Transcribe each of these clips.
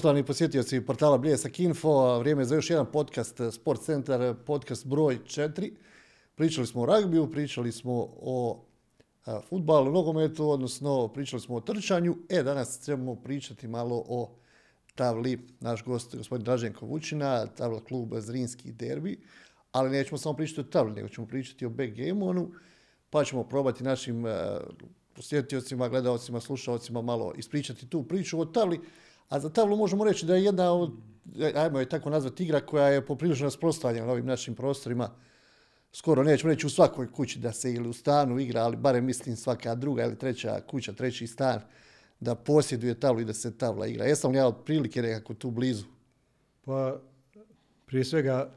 Poštovani posjetioci portala Bljesak Info, vrijeme je za još jedan podcast Sport Centar, podcast broj 4. Pričali smo o ragbiju, pričali smo o futbalu, nogometu, odnosno pričali smo o trčanju. E, danas ćemo pričati malo o tabli, naš gost gospodin Draženko Vučina, tabla kluba Zrinski derbi, ali nećemo samo pričati o tabli, nego ćemo pričati o back pa ćemo probati našim posjetiocima, gledalcima, slušalcima malo ispričati tu priču o tabli. A za tablu možemo reći da je jedna od, ajmo je tako nazvati, igra koja je poprilično rasprostranjena na ovim našim prostorima. Skoro nećemo reći u svakoj kući da se ili u stanu igra, ali barem mislim svaka druga ili treća kuća, treći stan da posjeduje tablu i da se tabla igra. Jesam li ja otprilike nekako tu blizu? Pa, prije svega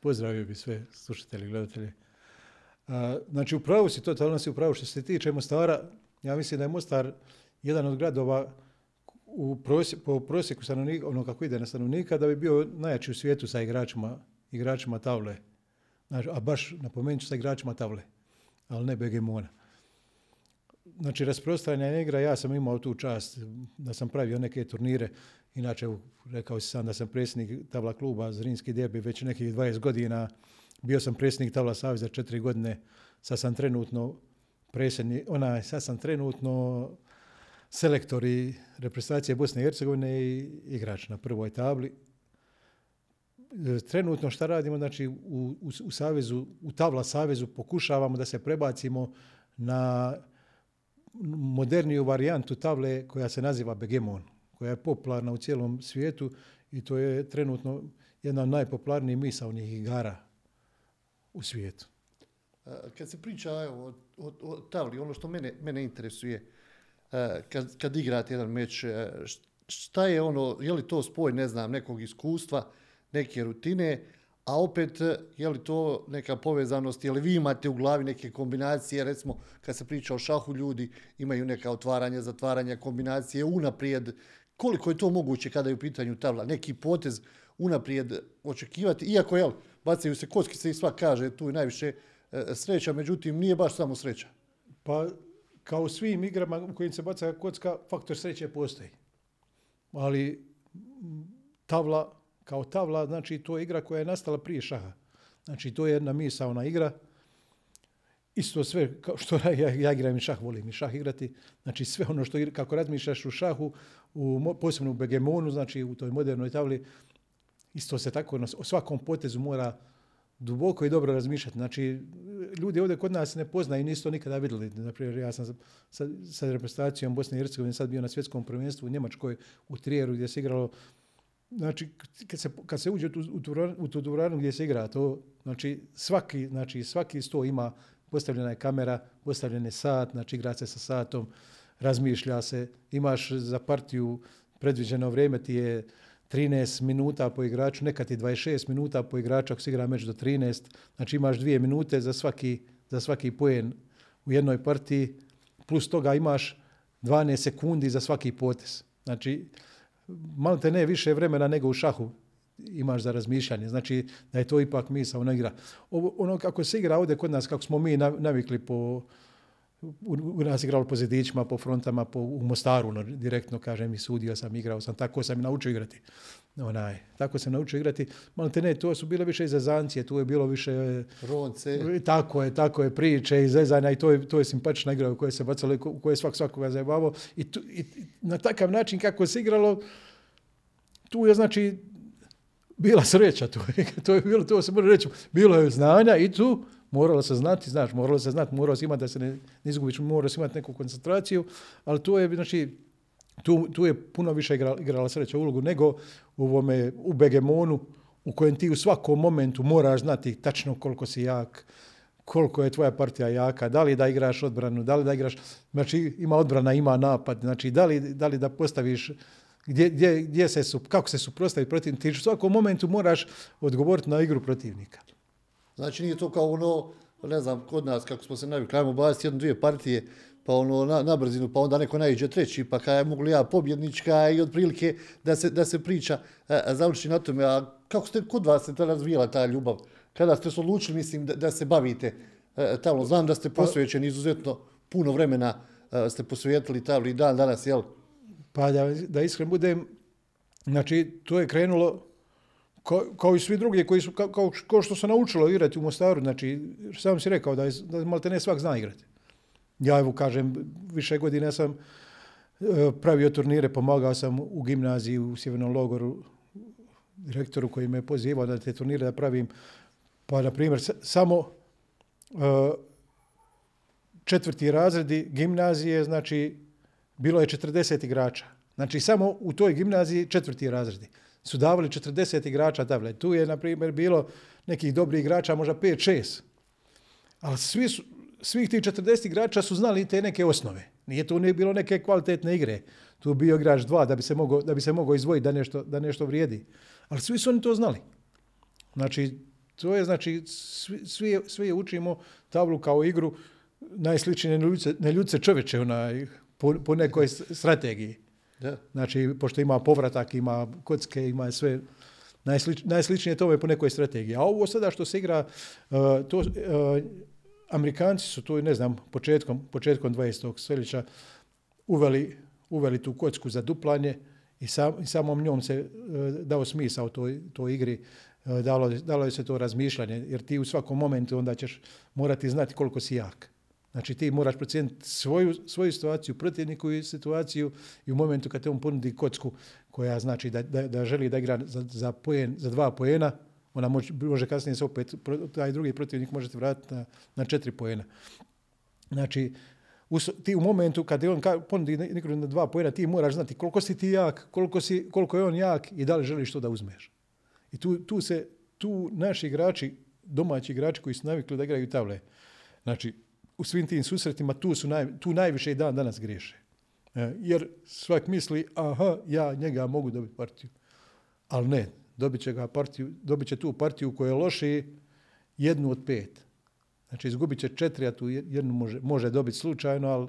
pozdravio bi sve slušatelji i gledatelji. znači, u pravu si, totalno si u pravu. Što se tiče Mostara, ja mislim da je Mostar jedan od gradova u po prosjeku stanovnika, ono kako ide na stanovnika, da bi bio najjači u svijetu sa igračima, igračima tavle. Znači, a baš napomenut ću sa igračima tavle, ali ne begemona. Znači, rasprostranjena igra, ja sam imao tu čast da sam pravio neke turnire. Inače, rekao sam da sam predsjednik tavla kluba Zrinski derbi već nekih 20 godina. Bio sam predsjednik tavla saveza četiri godine. Sad sam trenutno predsjednik, onaj, sad sam trenutno selektori reprezentacije Bosne i Hercegovine i igrač na prvoj tabli. Trenutno šta radimo, znači u, u, u savezu, u Tavla savezu pokušavamo da se prebacimo na moderniju varijantu tavle koja se naziva Begemon, koja je popularna u cijelom svijetu i to je trenutno jedna od najpopularnijih misaonih igara u svijetu. Kad se priča o, o, o tavli, ono što mene, mene interesuje, E, kad, kad igrate jedan meč, e, šta je ono, je li to spoj, ne znam, nekog iskustva, neke rutine, a opet je li to neka povezanost, je li vi imate u glavi neke kombinacije, recimo kad se priča o šahu ljudi imaju neka otvaranja, zatvaranja, kombinacije unaprijed, koliko je to moguće kada je u pitanju tavla, neki potez unaprijed očekivati, iako jel, bacaju se kockice i sva kaže tu je najviše sreća, međutim nije baš samo sreća. Pa kao u svim igrama u kojim se baca kocka, faktor sreće postoji. Ali tavla, kao tavla, znači to je igra koja je nastala prije šaha. Znači to je jedna ona igra. Isto sve, kao što ja, ja igram i šah, volim i šah igrati. Znači sve ono što, kako razmišljaš u šahu, u, posebno u begemonu, znači u toj modernoj tavli, isto se tako na svakom potezu mora duboko i dobro razmišljati. Znači, ljudi ovdje kod nas ne poznaju i nisu to nikada vidjeli. Naprimjer, ja sam sa, sa reprezentacijom Bosne i Hercegovine sad bio na svjetskom prvenstvu u Njemačkoj, u Trijeru gdje se igralo Znači, kad se, kad se uđe u, u, tu dvoranu gdje se igra to, znači svaki, znači svaki sto ima postavljena je kamera, postavljen je sat, znači igra se sa satom, razmišlja se, imaš za partiju predviđeno vrijeme ti je 13 minuta po igraču, nekad i 26 minuta po igraču ako se igra meč do 13. Znači imaš dvije minute za svaki, za svaki poen u jednoj partiji, plus toga imaš 12 sekundi za svaki potez. Znači, malo te ne više vremena nego u šahu imaš za razmišljanje. Znači da je to ipak ona igra. Ovo, ono kako se igra ovdje kod nas, kako smo mi navikli po u, nas igralo po zidićima, po frontama, po, u Mostaru, no, direktno kažem i sudio sam, igrao sam, tako sam i naučio igrati. Onaj, tako sam naučio igrati. Malo te ne, to su bile više izazancije, tu je bilo više... Ronce. Tako je, tako je, priče, izezanja i to je, to je simpatična igra u kojoj se bacalo, u kojoj je svak svakoga zajebavao. I, I, na takav način kako se igralo, tu je znači bila sreća, to je, to je bilo, to se može reći, bilo je znanja i tu moralo se znati, znaš, moralo se znati, moralo se imati da se ne, ne izgubiš, moralo se imati neku koncentraciju, ali to je, znači, tu, tu je puno više igrala, igrala sreća ulogu nego u, ovome, u Begemonu, u kojem ti u svakom momentu moraš znati tačno koliko si jak, koliko je tvoja partija jaka, da li da igraš odbranu, da li da igraš, znači ima odbrana, ima napad, znači da li, da, li da postaviš gdje, gdje, gdje se su, kako se suprotstaviti protiv, ti u svakom momentu moraš odgovoriti na igru protivnika. Znači nije to kao ono, ne znam, kod nas kako smo se navikli, ajmo baciti jednu, dvije partije, pa ono na, na brzinu, pa onda neko najđe treći, pa kaj mogu li ja pobjednička i otprilike da se, da se priča e, završi na tome. A kako ste kod vas se ta razvijala ta ljubav? Kada ste se odlučili, mislim, da, da se bavite e, tamo? Znam da ste pa- posvećeni izuzetno puno vremena e, ste posvetili tavli dan danas, jel? Pa da, da iskren budem, Znači, to je krenulo kao, kao i svi drugi koji su, kao, kao, što se naučilo igrati u Mostaru, znači, sam si rekao da, je, da malte ne svak zna igrati. Ja evo kažem, više godine sam e, pravio turnire, pomagao sam u gimnaziji u Sjevernom logoru direktoru koji me pozivao da te turnire da pravim. Pa, na primjer, samo e, četvrti razredi gimnazije, znači, bilo je 40 igrača. Znači, samo u toj gimnaziji četvrti razredi su davali 40 igrača table. Tu je, na primjer, bilo nekih dobrih igrača, možda 5-6. Ali svi su, svih tih 40 igrača su znali te neke osnove. Nije tu ne bilo neke kvalitetne igre. Tu bio igrač dva da bi se mogao, da bi se mogao izdvojiti da nešto, da nešto vrijedi. Ali svi su oni to znali. Znači, to je, znači, svi, svi, svi učimo tablu kao igru najsličnije neljudce čoveče onaj, po, po nekoj strategiji. Da. Znači, pošto ima povratak, ima kocke, ima sve, najslič, najsličnije tome po nekoj strategiji. A ovo sada što se igra, uh, to, uh, Amerikanci su tu, ne znam, početkom, početkom 20. stoljeća uveli, uveli tu kocku za duplanje i, sam, i samom njom se uh, dao smisao toj, toj igri, dalo, dalo je se to razmišljanje, jer ti u svakom momentu onda ćeš morati znati koliko si jak. Znači ti moraš procijeniti svoju, svoju situaciju, protivniku situaciju i u momentu kad te on ponudi kocku koja znači da, da, da želi da igra za, za, pojen, za dva pojena, ona može, može kasnije se opet, taj drugi protivnik možete vratiti na, na četiri pojena. Znači, u, ti u momentu kad je on ponudi nikog na dva pojena, ti moraš znati koliko si ti jak, koliko, si, koliko je on jak i da li želiš to da uzmeš. I tu, tu se, tu naši igrači, domaći igrači koji su navikli da igraju tavle, znači, u svim tim susretima tu, su naj, tu najviše i dan danas griješe. E, jer svak misli, aha, ja njega mogu dobiti partiju. Ali ne, dobit će, ga partiju, dobit će tu partiju koja je loši jednu od pet. Znači izgubit će četiri, a tu jednu može, može dobiti slučajno, ali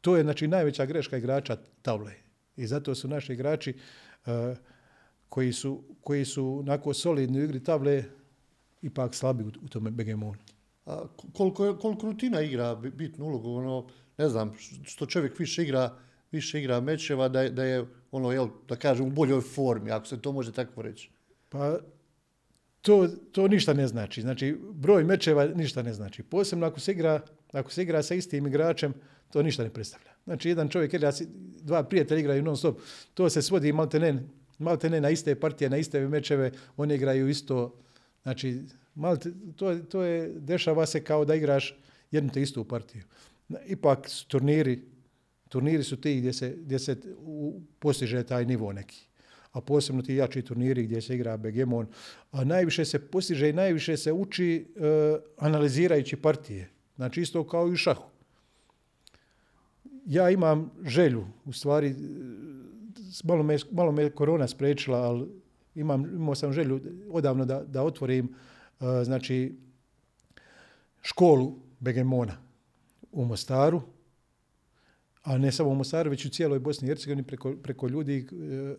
to je znači najveća greška igrača tavle. I zato su naši igrači uh, koji, su, koji su nakon solidni u igri tavle ipak slabi u, u tome begemonu koliko, koliko rutina igra bitnu ulogu, ono, ne znam, što čovjek više igra, više igra mečeva, da je, da je ono, jel, da kažem, u boljoj formi, ako se to može tako reći. Pa, to, to ništa ne znači. Znači, broj mečeva ništa ne znači. Posebno ako se igra, ako se igra sa istim igračem, to ništa ne predstavlja. Znači, jedan čovjek igra, dva prijatelja igraju non stop, to se svodi maltene, maltene na iste partije, na iste mečeve, oni igraju isto, znači, Malo to, to je, dešava se kao da igraš jednu te istu partiju. Ipak turniri, turniri su ti gdje se, gdje se postiže taj nivo neki. A posebno ti jači turniri gdje se igra begemon. A najviše se postiže i najviše se uči uh, analizirajući partije. Znači isto kao i u šahu. Ja imam želju, u stvari, malo me, malo me korona sprečila, ali imam, imao sam želju odavno da, da otvorim znači školu Begemona u Mostaru, a ne samo u Mostaru, već u cijeloj Bosni i Hercegovini preko, preko ljudi, e,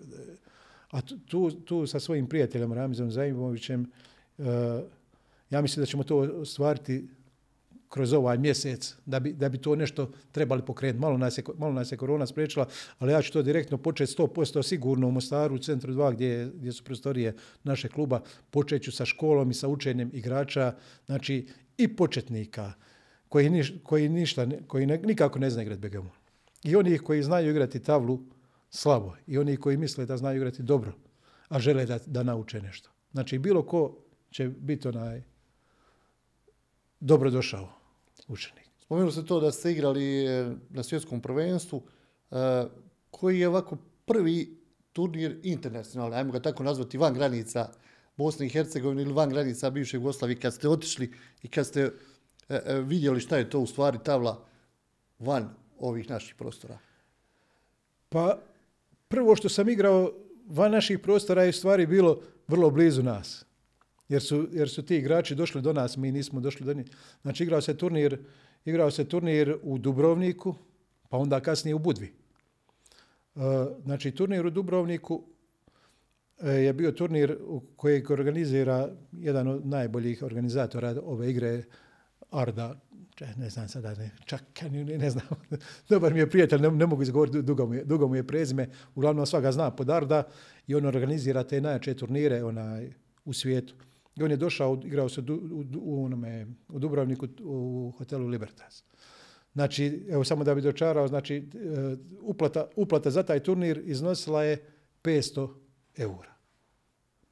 a tu, tu sa svojim prijateljem Ramizom Zajimovićem, e, ja mislim da ćemo to ostvariti kroz ovaj mjesec, da bi, da bi to nešto trebali pokrenuti. Malo nas, je, malo nas je korona spriječila, ali ja ću to direktno početi 100% sigurno u Mostaru, u centru 2, gdje, gdje su prostorije naše kluba. Počet ću sa školom i sa učenjem igrača, znači i početnika, koji, niš, koji, ništa, koji ne, nikako ne zna igrati begemon. I oni koji znaju igrati tavlu slabo, i oni koji misle da znaju igrati dobro, a žele da, da nauče nešto. Znači, bilo ko će biti onaj dobro došao učenik. Spomenuli ste to da ste igrali e, na svjetskom prvenstvu. E, koji je ovako prvi turnir internacionalni, ajmo ga tako nazvati, van granica Bosne i Hercegovine ili van granica bivše Jugoslavije, kad ste otišli i kad ste e, vidjeli šta je to u stvari tavla van ovih naših prostora? Pa prvo što sam igrao van naših prostora je u stvari bilo vrlo blizu nas jer su, jer su ti igrači došli do nas, mi nismo došli do njih. Znači igrao se turnir, igrao se turnir u Dubrovniku, pa onda kasnije u Budvi. Uh, znači turnir u Dubrovniku uh, je bio turnir koji organizira jedan od najboljih organizatora ove igre, Arda ne znam sada, ne, čak ne, ne znam, dobar mi je prijatelj, ne, ne mogu izgovoriti, dugo mu, je, dugo mu je prezime, uglavnom svaga zna Podarda i on organizira te najjače turnire onaj, u svijetu. I on je došao, igrao se u, u, u, onome, u Dubrovniku u hotelu Libertas. Znači, evo samo da bi dočarao, znači e, uplata, uplata za taj turnir iznosila je 500 eura.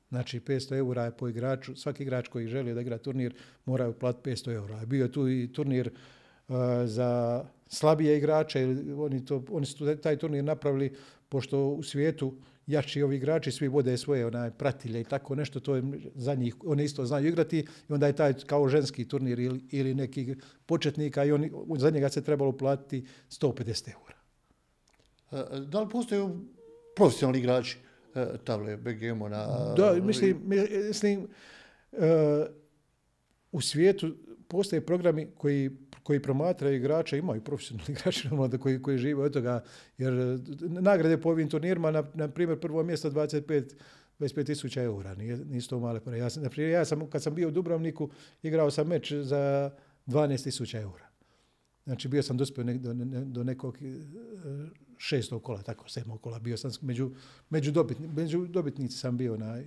Znači 500 eura je po igraču, svaki igrač koji želi da igra turnir mora platiti 500 eura. Bio je tu i turnir uh, za slabije igrače, oni, to, oni su taj turnir napravili pošto u svijetu jači ovi igrači svi vode svoje onaj, pratilje i tako nešto, to je za njih, oni isto znaju igrati i onda je taj kao ženski turnir ili, ili neki početnika i oni, za njega se trebalo platiti 150 eura. E, da li postoje profesionalni igrači e, table BGM na... Da, mislim, mislim uh, u svijetu postoje programi koji, koji promatraju igrače, imaju profesionalni igrači koji, koji žive od toga, jer nagrade po ovim turnirima, na, na primjer prvo mjesto 25 25 tisuća eura, nije, nisu to male pare. Ja sam, naprimjer, ja sam, kad sam bio u Dubrovniku, igrao sam meč za 12 tisuća eura. Znači bio sam dospio ne, do, ne, do nekog e, šestog kola, tako sedmog kola. Bio sam među, među, dobitni, među dobitnici sam bio na...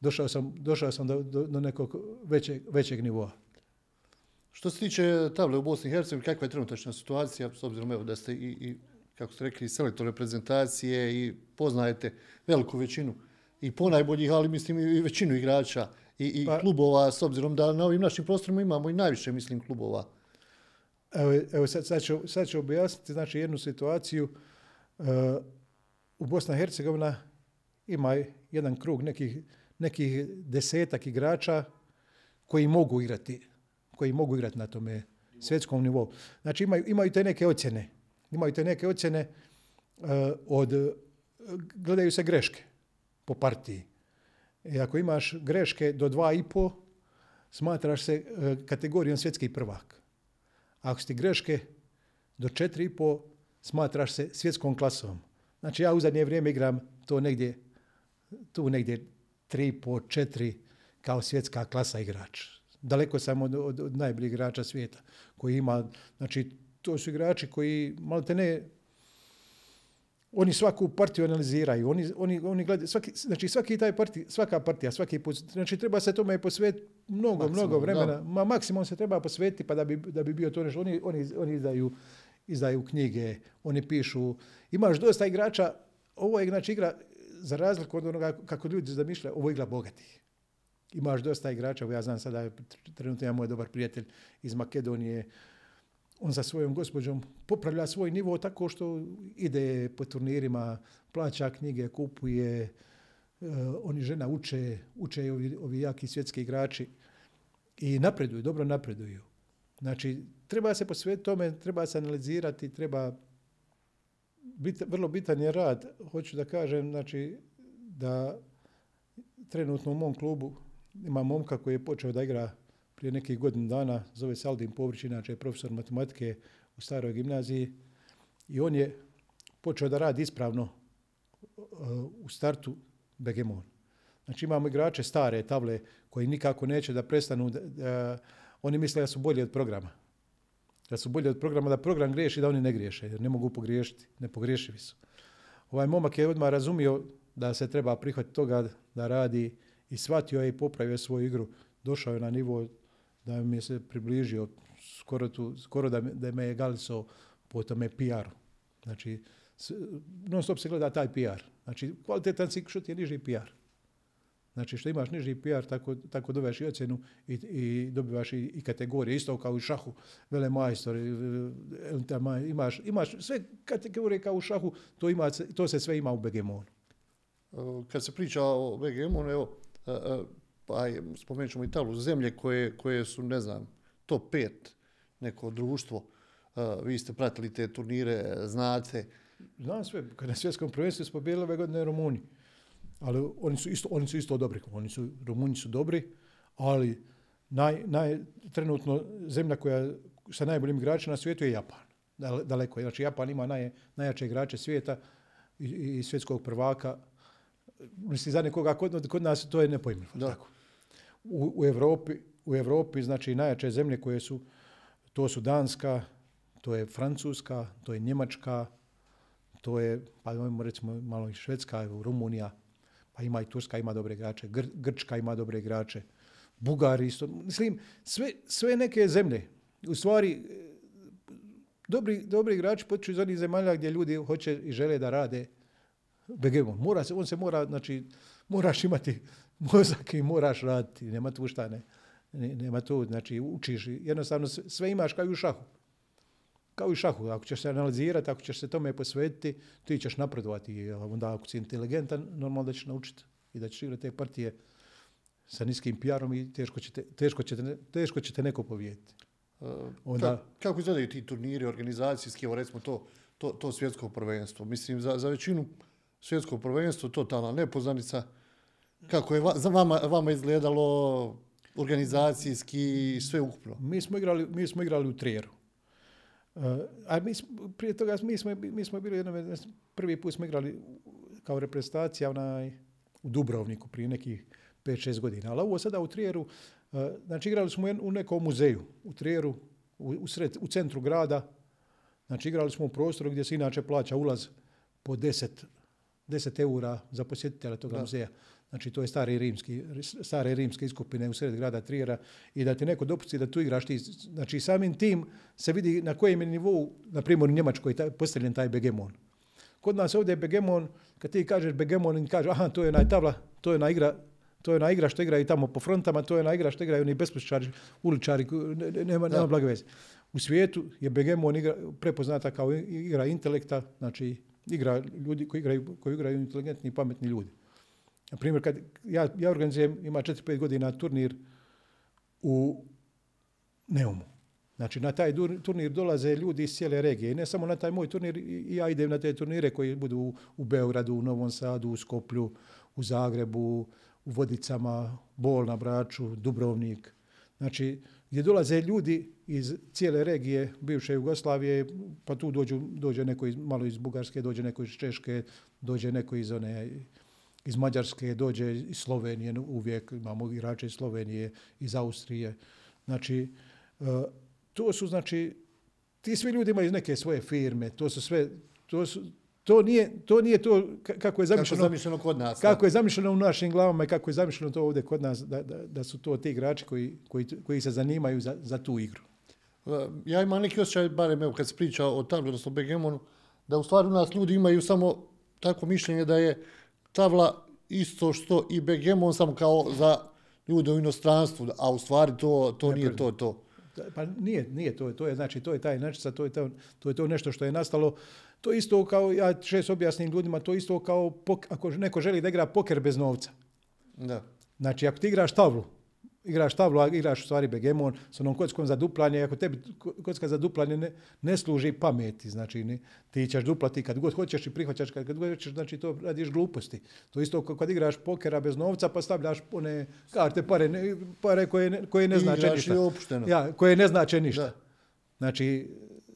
Došao sam, došao sam do, do, do nekog većeg, većeg nivoa. Što se tiče table u Bosni i Hercegovini, kakva je trenutačna situacija, s obzirom evo, da ste i, i kako ste rekli, selektor reprezentacije i poznajete veliku većinu i ponajboljih, ali mislim i većinu igrača i, i pa, klubova, s obzirom da na ovim našim prostorima imamo i najviše, mislim, klubova. Evo, evo sad, sad, ću, sad ću objasniti znači, jednu situaciju. Uh, u Bosna i Hercegovina ima jedan krug nekih, nekih desetak igrača koji mogu igrati koji mogu igrati na tome svjetskom nivou. Znači imaju, imaju te neke ocjene. Imaju te neke ocjene uh, od, gledaju se greške po partiji. I ako imaš greške do dva i po, smatraš se uh, kategorijom svjetski prvak. Ako ti greške do četiri i po, smatraš se svjetskom klasom. Znači ja u zadnje vrijeme igram to negdje, tu negdje tri po četiri kao svjetska klasa igrač daleko sam od, od, od najboljih igrača svijeta koji ima, znači to su igrači koji malte ne oni svaku partiju analiziraju, oni, oni, oni gledaju, svaki, znači svaki taj partij, svaka partija, svaki put, znači treba se tome posvetiti mnogo, maksimum, mnogo vremena, da. ma maksimum se treba posvetiti pa da bi, da bi bio to nešto, oni, oni, oni izdaju, izdaju knjige, oni pišu, imaš dosta igrača, ovo je znači igra, za razliku od onoga kako ljudi zamišljaju, ovo je igra bogatih imaš dosta igrača, ja znam sada, trenutno ja moj dobar prijatelj iz Makedonije, on sa svojom gospođom popravlja svoj nivo tako što ide po turnirima, plaća knjige, kupuje, uh, oni žena uče, uče ovi, ovi jaki svjetski igrači i napreduju, dobro napreduju. Znači, treba se posvetiti tome, treba se analizirati, treba bit, vrlo bitan je rad, hoću da kažem, znači, da trenutno u mom klubu ima momka koji je počeo da igra prije nekih godina dana, zove se Aldin Povrić, inače je profesor matematike u staroj gimnaziji i on je počeo da radi ispravno uh, u startu Begemon. Znači imamo igrače stare table koji nikako neće da prestanu, oni misle da su bolji od programa. Da su bolji od programa, da program griješi, da oni ne griješe, jer ne mogu pogriješiti, ne pogriješivi su. Ovaj momak je odmah razumio da se treba prihvatiti toga da radi i shvatio je i popravio svoju igru. Došao je na nivo da mi je se približio skoro, tu, skoro da, da me je galisao po tome PR-u. Znači, non stop se gleda taj PR. Znači, kvalitetan si ti je niži PR. Znači, što imaš niži PR, tako, tako dobivaš i ocjenu i, i dobivaš i, i kategorije. Isto kao i šahu, vele majstor, imaš, imaš sve kategorije kao u šahu, to, ima, to se sve ima u BGM-u. Kad se priča o BGM-u, evo, pa spomenut ćemo Italu, zemlje koje, koje su, ne znam, top 5 neko društvo, vi ste pratili te turnire, znate. Znam sve, kad na svjetskom prvenstvu smo bili ove godine Rumuni, ali oni su isto, oni su isto dobri, oni su, Rumuni su dobri, ali naj, naj, trenutno zemlja koja sa najboljim igračima na svijetu je Japan. Daleko. Znači Japan ima naj, najjače igrače svijeta i, i svjetskog prvaka mislim za nekoga kod, kod nas to je nepojmljivo. Tako. U, u, Evropi, u Evropi, znači najjače zemlje koje su To su Danska, to je Francuska, to je Njemačka, to je, pa imamo recimo malo i Švedska, evo, Rumunija, pa ima i Turska, ima dobre igrače, Gr- Grčka ima dobre igrače, Bugari isto. Mislim, sve, sve neke zemlje, u stvari, dobri, dobri igrači potiču iz onih zemalja gdje ljudi hoće i žele da rade begemon. Mora se, on se mora, znači, moraš imati mozak i moraš raditi, nema tu šta ne. ne- Nema tu, znači učiš, jednostavno sve imaš kao i u šahu. Kao i u šahu, ako ćeš se analizirati, ako ćeš se tome posvetiti, ti ćeš napredovati. Onda ako si inteligentan, normalno da ćeš naučiti i da ćeš igrati te partije sa niskim PR-om i teško će te, teško će te, teško će te neko povijediti. Uh, Onda- ka- kako izgledaju ti turniri organizacijski, evo recimo to, to, to svjetsko prvenstvo? Mislim, za, za većinu svjetsko prvenstvo totalna nepoznanica. Kako je za vama, vama izgledalo organizacijski sve ukupno? Mi smo igrali, mi smo igrali u Trijeru. Uh, a mi prije toga mi smo, mi smo bili jednom, prvi put smo igrali kao reprezentacija onaj, u Dubrovniku prije nekih 5-6 godina. Ali ovo sada u Trijeru, uh, znači igrali smo u nekom muzeju u Trijeru, u, u, sred, u centru grada. Znači igrali smo u prostoru gdje se inače plaća ulaz po 10, 10 eura za posjetitelja toga Da. muzeja. Znači to je stari rimski, stare rimske iskupine u sred grada Trijera i da ti neko dopusti da tu igraš ti. Znači samim tim se vidi na kojem je nivou, na primjer u Njemačkoj, taj, postavljen taj begemon. Kod nas ovdje je begemon, kad ti kažeš begemon kaže aha to je ona tabla, to je ona igra, to je ona igra što igraju tamo po frontama, to je ona igra što igraju oni bespuščari, uličari, nema, nema blage veze. U svijetu je begemon igra, prepoznata kao igra intelekta, znači igra ljudi koji igraju, koji igraju inteligentni i pametni ljudi. Na primjer, kad ja, ja organizujem, ima 4-5 godina turnir u Neumu. Znači, na taj turnir dolaze ljudi iz cijele regije. I ne samo na taj moj turnir, i ja idem na te turnire koji budu u, u Beogradu, u Novom Sadu, u Skoplju, u Zagrebu, u Vodicama, Bol na Braču, Dubrovnik. Znači, gdje dolaze ljudi iz cijele regije bivše Jugoslavije, pa tu dođu, dođe neko iz, malo iz Bugarske, dođe neko iz Češke, dođe neko iz one iz Mađarske, dođe iz Slovenije, uvijek imamo igrače iz Slovenije, iz Austrije. Znači, e, to su znači, ti svi ljudi imaju neke svoje firme, to su sve, to, su, to, nije, to nije to ka- kako je Kako je zamišljeno, zamišljeno kod nas? kako je zamišljeno u našim glavama i kako je zamišljeno to ovdje kod nas, da, da, da su to ti igrači koji, koji, koji se zanimaju za, za tu igru. Uh, Ja imam neki osjećaj, barem evo kad se priča o tabli, odnosno Begemonu, da u stvari u nas ljudi imaju samo tako mišljenje da je tabla isto što i Begemon, samo kao za ljude u inostranstvu, a u stvari to, to nije to, to. Pa nije, nije to, to je znači to je taj inačica, to je to, to je to nešto što je nastalo. To je isto kao ja često objasnim ljudima, to je isto kao pok- ako neko želi da igra poker bez novca. Da. Znači ako ti igraš tavlu, igraš tavlu, a igraš u stvari begemon s onom kockom za duplanje, ako tebi ko- kocka za duplanje ne, ne služi pameti, znači ne, ti ćeš duplati kad god hoćeš i prihvaćaš kad, kad god hoćeš, znači to radiš gluposti. To isto kao kad igraš pokera bez novca pa stavljaš one karte, pare, ne, pare koje, ne, koje ne znače Igraš ništa. Ja, koje ne znače ništa. Da. Znači,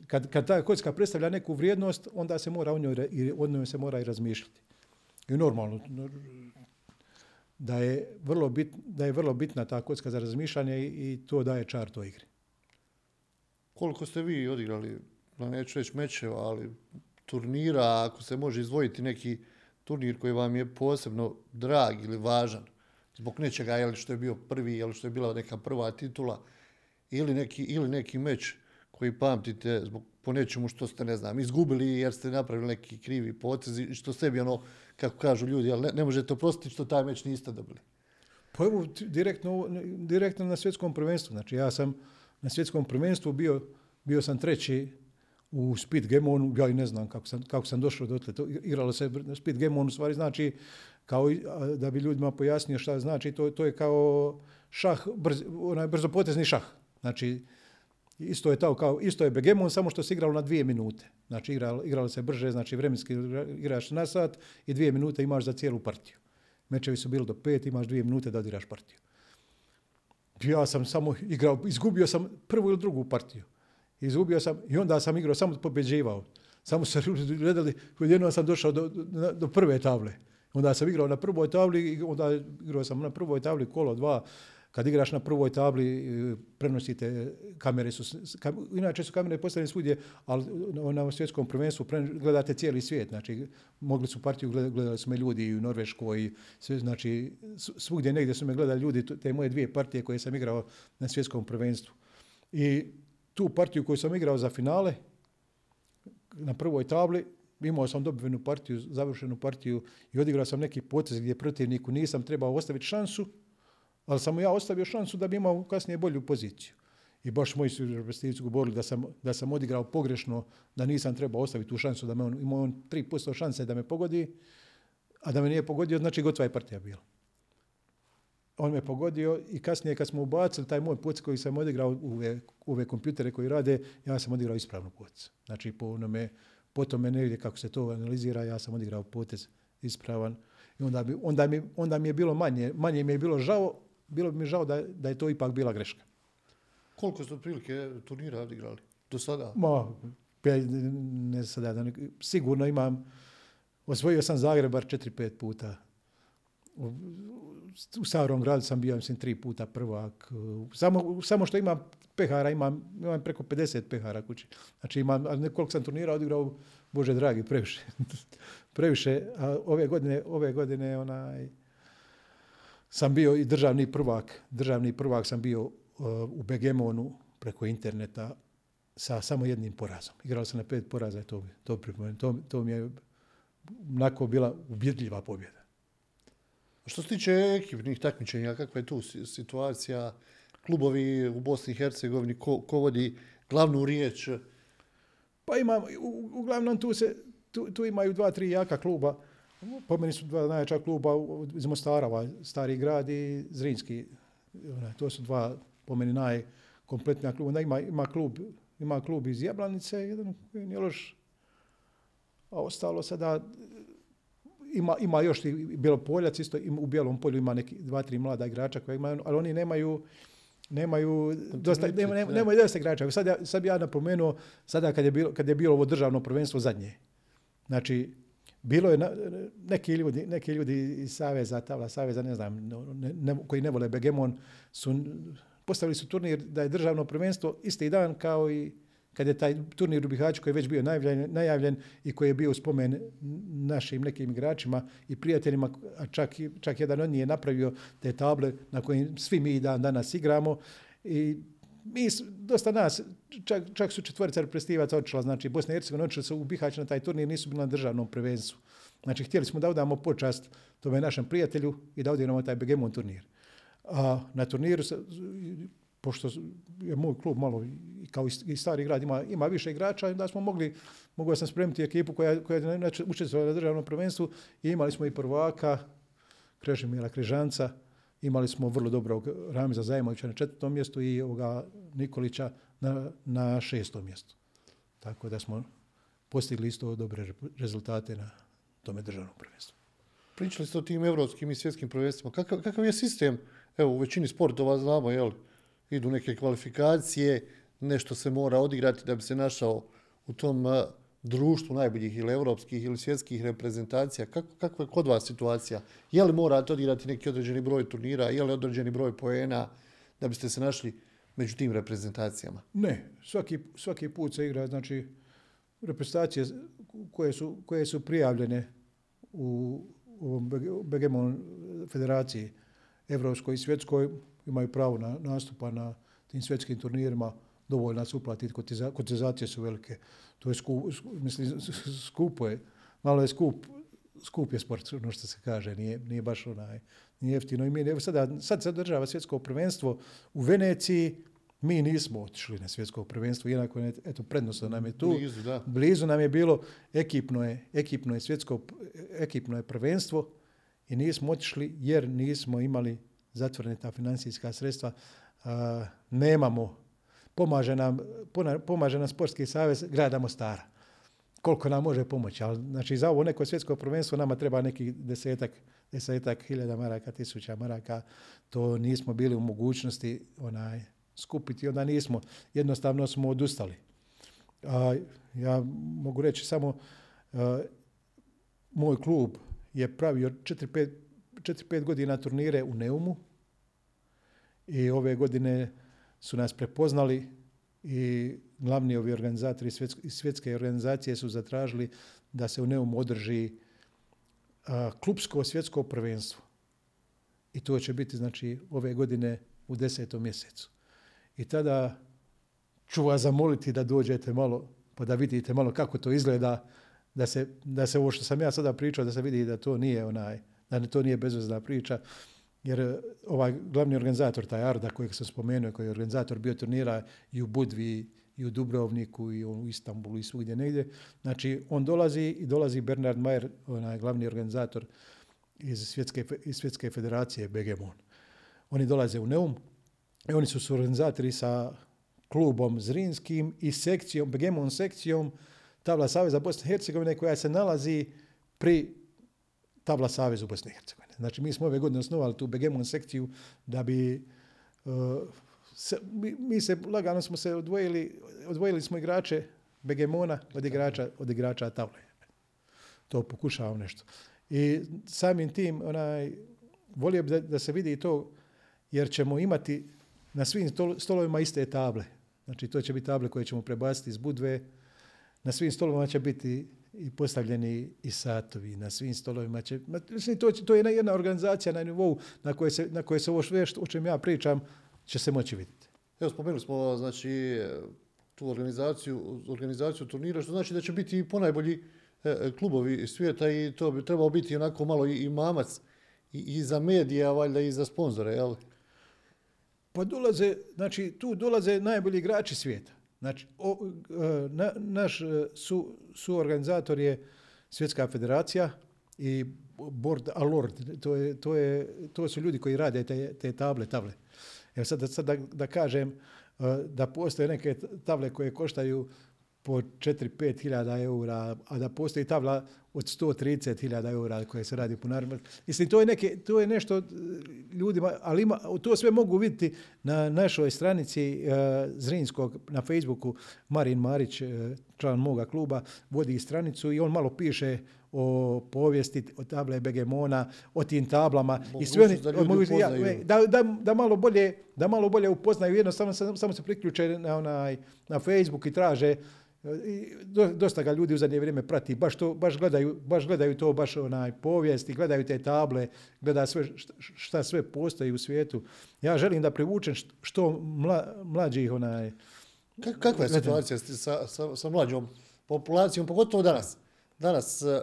kad, kad ta kocka predstavlja neku vrijednost, onda se mora o njoj, o njoj se mora i razmišljati. I normalno, no, da je vrlo, bit, da je vrlo bitna ta kocka za razmišljanje i, i to daje čar toj igri. Koliko ste vi odigrali, no neću reći mečeva, ali turnira, ako se može izdvojiti neki turnir koji vam je posebno drag ili važan, zbog nečega, ili što je bio prvi, ili što je bila neka prva titula, ili neki, ili neki meč koji pamtite zbog po nečemu što ste, ne znam, izgubili jer ste napravili neki krivi potez i što sebi ono, kako kažu ljudi, ali ne, ne možete oprostiti što taj meč niste dobili. Pa evo, direktno, direktno na svjetskom prvenstvu. Znači ja sam na svjetskom prvenstvu bio, bio sam treći u Speed Gemonu, ja i ne znam kako sam, kako sam došao do To igralo se Speed Gemon stvari znači kao da bi ljudima pojasnio šta znači, to, to je kao šah, brz, onaj brzopotezni šah. Znači, isto je to kao, isto je Begemon, samo što se igralo na dvije minute. Znači, igralo, igralo se brže, znači vremenski igraš na sat i dvije minute imaš za cijelu partiju. Mečevi su bili do pet, imaš dvije minute da odigraš partiju. Ja sam samo igrao, izgubio sam prvu ili drugu partiju. Izgubio sam i onda sam igrao, samo pobjeđivao. Samo se gledali, jednom sam došao do, do, do prve tavle. Onda sam igrao na prvoj tavli onda igrao sam na prvoj tavli kolo dva, kad igraš na prvoj tabli, e, prenosite, kamere su, inače su kamere postavljene svugdje, ali na, svjetskom prvenstvu gledate cijeli svijet, znači mogli su partiju, gledali su me ljudi i u Norveškoj, sve, znači svugdje negdje su me gledali ljudi, te moje dvije partije koje sam igrao na svjetskom prvenstvu. I tu partiju koju sam igrao za finale, na prvoj tabli, imao sam dobivenu partiju, završenu partiju i odigrao sam neki potez gdje protivniku nisam trebao ostaviti šansu, ali sam mu ja ostavio šansu da bi imao kasnije bolju poziciju. I baš moji su reprezentativci govorili da sam, da sam odigrao pogrešno, da nisam trebao ostaviti tu šansu, da me on, imao on 3% šanse da me pogodi, a da me nije pogodio, znači gotova je partija bila. On me pogodio i kasnije kad smo ubacili taj moj puc koji sam odigrao u ove, ove kompjutere koji rade, ja sam odigrao ispravnu puc. Znači po onome, potom me negdje kako se to analizira, ja sam odigrao potez ispravan. I onda, bi, onda, mi, onda mi je bilo manje, manje mi je bilo žao, bilo bi mi žao da, da je to ipak bila greška. Koliko ste otprilike turnira odigrali do sada? Ma, ne sada, da sigurno imam, osvojio sam Zagrebar 4-5 puta. U, u Starom gradu sam bio, mislim, tri puta prvak. Samo, samo što imam pehara, imam, imam preko 50 pehara kući. Znači imam, ali nekoliko sam turnira odigrao, Bože dragi, previše. previše. A ove godine, ove godine onaj, sam bio i državni prvak. Državni prvak sam bio uh, u Begemonu preko interneta sa samo jednim porazom. Igrao sam na pet poraza i to, to, to, to mi je onako bila ubjedljiva pobjeda. Što se tiče ekipnih takmičenja, kakva je tu situacija? Klubovi u Bosni i Hercegovini, ko, ko vodi glavnu riječ? Pa imam, uglavnom tu, se, tu, tu imaju dva, tri jaka kluba po meni su dva najjača kluba iz Mostara, ovaj Stari grad i Zrinski. To su dva po meni najkompletnija kluba. Onda ima, ima, klub, ima klub iz Jablanice, jedan koji nije loš. A ostalo sada ima, ima još i Bjelopoljac, isto u Bijelom polju ima neki dva, tri mlada igrača koji imaju, ali oni nemaju nemaju dosta, nema, nema, nemaju dosta igrača. Sad, ja, sad bi ja napomenuo, sada kad je bilo, kad je bilo ovo državno prvenstvo zadnje, znači bilo je neki ljudi, neki ljudi iz Saveza, Tavla Saveza, ne znam, ne, koji ne vole Begemon, su postavili su turnir da je državno prvenstvo isti dan kao i kad je taj turnir u Bihaću koji je već bio najavljen, najavljen i koji je bio spomen našim nekim igračima i prijateljima, a čak, čak jedan od njih je napravio te table na kojim svi mi dan danas igramo i mi, dosta nas, čak, čak su četvorica reprezentativaca odšla, znači Bosna i Hercegovina odšla su u Bihać na taj turnir, nisu bili na državnom prvenstvu. Znači, htjeli smo da udamo počast tome našem prijatelju i da odigramo taj Begemon turnir. A na turniru, pošto je moj klub malo, kao i stari grad, ima, ima više igrača, da smo mogli, mogao sam spremiti ekipu koja, koja je učestvovala na državnom prvenstvu i imali smo i prvaka, Krešimira Križanca, Imali smo vrlo dobrog Ramiza Zajemovića na četvrtom mjestu i ovoga Nikolića na, na šestom mjestu. Tako da smo postigli isto dobre rezultate na tome državnom prvenstvu. Pričali ste o tim evropskim i svjetskim prvenstvima. Kakav, kakav je sistem? Evo, u većini sportova znamo, jel, idu neke kvalifikacije, nešto se mora odigrati da bi se našao u tom društvu najboljih ili europskih ili svjetskih reprezentacija. Kako, kakva je kod vas situacija? Je li morate odigrati neki određeni broj turnira, je li određeni broj poena da biste se našli među tim reprezentacijama? Ne, svaki, svaki put se igra, znači reprezentacije koje su, koje su prijavljene u, u Begemon federaciji Evropskoj i svjetskoj imaju pravo na nastupa na tim svjetskim turnirima dovoljno se uplatiti, kotizacije su velike. To je skup, mislim, skupo je, malo je skup, skup je sport, ono što se kaže, nije, nije baš onaj, nije jeftino. I mi, evo sada, sad se održava svjetsko prvenstvo u Veneciji, mi nismo otišli na svjetsko prvenstvo, jednako je, eto, prednosno nam je tu. Blizu, da. Blizu nam je bilo, ekipno je, ekipno je svjetsko, ekipno je prvenstvo i nismo otišli jer nismo imali zatvorene ta financijska sredstva. A, nemamo pomaže nam, pomaže nam Sportski savez grada Mostara. Koliko nam može pomoći. Ali, znači, za ovo neko svjetsko prvenstvo nama treba neki desetak, desetak hiljada maraka, tisuća maraka. To nismo bili u mogućnosti onaj, skupiti. Onda nismo. Jednostavno smo odustali. A, ja mogu reći samo a, moj klub je pravio 4-5 godina turnire u Neumu i ove godine su nas prepoznali i glavni ovi organizatori svjetske, organizacije su zatražili da se u Neumu održi klubsko svjetsko prvenstvo. I to će biti znači ove godine u desetom mjesecu. I tada ću vas zamoliti da dođete malo pa da vidite malo kako to izgleda, da se, da se ovo što sam ja sada pričao, da se vidi da to nije onaj, da to nije bezvezna priča, jer ovaj glavni organizator, taj Arda kojeg sam spomenuo, koji je organizator bio turnira i u Budvi, i u Dubrovniku, i u Istanbulu, i svugdje negdje. Znači, on dolazi i dolazi Bernard Mayer, onaj glavni organizator iz Svjetske, iz svjetske federacije Begemon. Oni dolaze u Neum i oni su organizatori sa klubom Zrinskim i sekcijom, Begemon sekcijom Tabla Saveza Bosne i Hercegovine koja se nalazi pri Tabla Savezu Bosne i Hercegovine. Znači mi smo ove godine osnovali tu Begemon sekciju da bi uh, se, mi, mi, se lagano smo se odvojili, odvojili smo igrače Begemona od igrača, od igrača Tavle. To pokušavam nešto. I samim tim onaj, volio bi da, da se vidi to jer ćemo imati na svim stolovima iste table. Znači to će biti table koje ćemo prebaciti iz Budve. Na svim stolovima će biti i postavljeni i satovi. Na svim stolovima će... Mislim, to, to je jedna organizacija na nivou na kojoj se, na koje se ovo sve što, o čem ja pričam će se moći vidjeti. Evo spomenuli smo znači, tu organizaciju, organizaciju turnira, što znači da će biti i ponajbolji e, klubovi svijeta i to bi trebalo biti onako malo i, i mamac i, i za medija, valjda i za sponzore, jel? Pa dolaze, znači tu dolaze najbolji igrači svijeta. Znači, o, e, na, naš e, su, su organizator je Svjetska federacija i Board Alord, to, je, to, je, to su ljudi koji rade te, te table, table. Evo sad, sad da, da kažem e, da postoje neke table koje koštaju po 4-5 hiljada eura, a da postoji tabla od 130 hiljada eura koje se radi po naravno. Mislim, to je, neke, to je nešto ljudima, ali ima, to sve mogu vidjeti na našoj stranici uh, Zrinskog, na Facebooku, Marin Marić, uh, član moga kluba, vodi stranicu i on malo piše o povijesti, o table Begemona, o tim tablama i sve da, ja, da, da, da, malo bolje, da malo bolje upoznaju, jednostavno samo, samo se priključe na, onaj, na Facebook i traže i dosta ga ljudi u zadnje vrijeme prati, baš, to, baš, gledaju, baš gledaju to, baš onaj povijesti, gledaju te table, gleda sve šta sve postoji u svijetu. Ja želim da privučem što mla, mlađih onaj... Kakva je situacija sa, sa, sa mlađom populacijom, pogotovo danas? Danas e,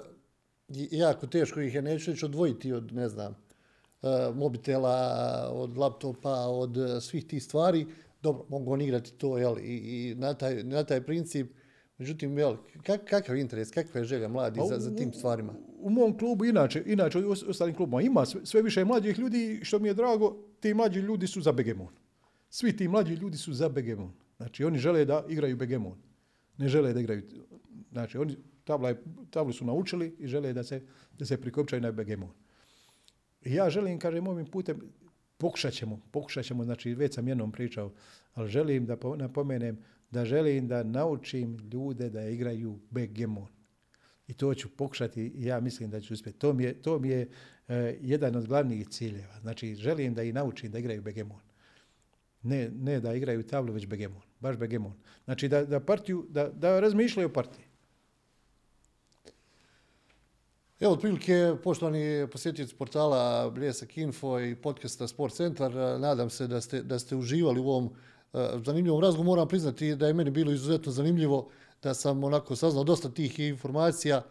jako teško ih je, neću reći odvojiti od, ne znam, e, mobitela, od laptopa, od svih tih stvari. Dobro, mogu on igrati to, jel, i, i na, taj, na taj princip Međutim, jel, kak, kakav interes, kakva je želja mladi pa za, za tim stvarima? U, u mom klubu, inače, inače u ostalim klubima, ima sve, sve više mlađih ljudi, što mi je drago, ti mlađi ljudi su za Begemon. Svi ti mlađi ljudi su za Begemon. Znači, oni žele da igraju Begemon. Ne žele da igraju... Znači, oni tabla, tablu su naučili i žele da se, da se prikopčaju na Begemon. I ja želim, kažem, ovim putem, pokušat ćemo, pokušat ćemo, znači, već sam jednom pričao, ali želim da napomenem da želim da naučim ljude da igraju backgammon. I to ću pokušati i ja mislim da ću uspjeti. To mi je, to mi je uh, jedan od glavnih ciljeva. Znači, želim da i naučim da igraju backgammon. Ne, ne da igraju tablu, već backgammon. Baš backgammon. Znači, da, da, partiju, da, da razmišljaju o partiji. Evo, otprilike, poštovani posjetitelji portala Bljesak Info i podcasta Sport Centar, nadam se da ste, da ste uživali u ovom zanimljivom razgovoru. Moram priznati da je meni bilo izuzetno zanimljivo da sam onako saznao dosta tih informacija.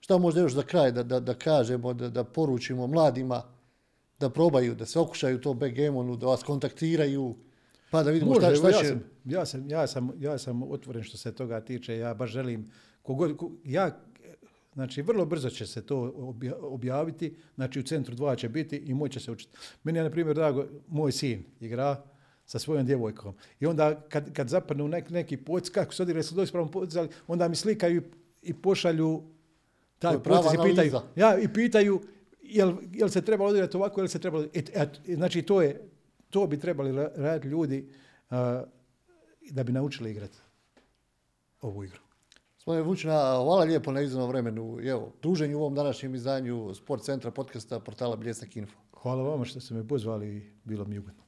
Šta možda još za kraj da, da, da kažemo, da, da poručimo mladima da probaju, da se okušaju to backgammonu, da vas kontaktiraju, pa da vidimo Može, šta, šta će... Ja sam, ja, sam, ja sam otvoren što se toga tiče, ja baš želim, kogod, ja, znači vrlo brzo će se to objaviti, znači u centru dva će biti i moće se učiti. Meni je, na primjer, drago, moj sin igra, sa svojom djevojkom. I onda kad, kad zapadnu nek, neki poc, kako se odigra, su doći pravom poc, onda mi slikaju i pošalju taj poc i pitaju, ja, i pitaju jel, jel se treba odigrati ovako, jel se treba et, et, znači to je, to bi trebali raditi ljudi uh, da bi naučili igrati ovu igru. Gospodine Vučina, hvala lijepo na izvanom vremenu. Evo, druženju u ovom današnjem izdanju Sport centra podcasta portala Bljesak Info. Hvala vama što ste me pozvali, bilo mi ugodno.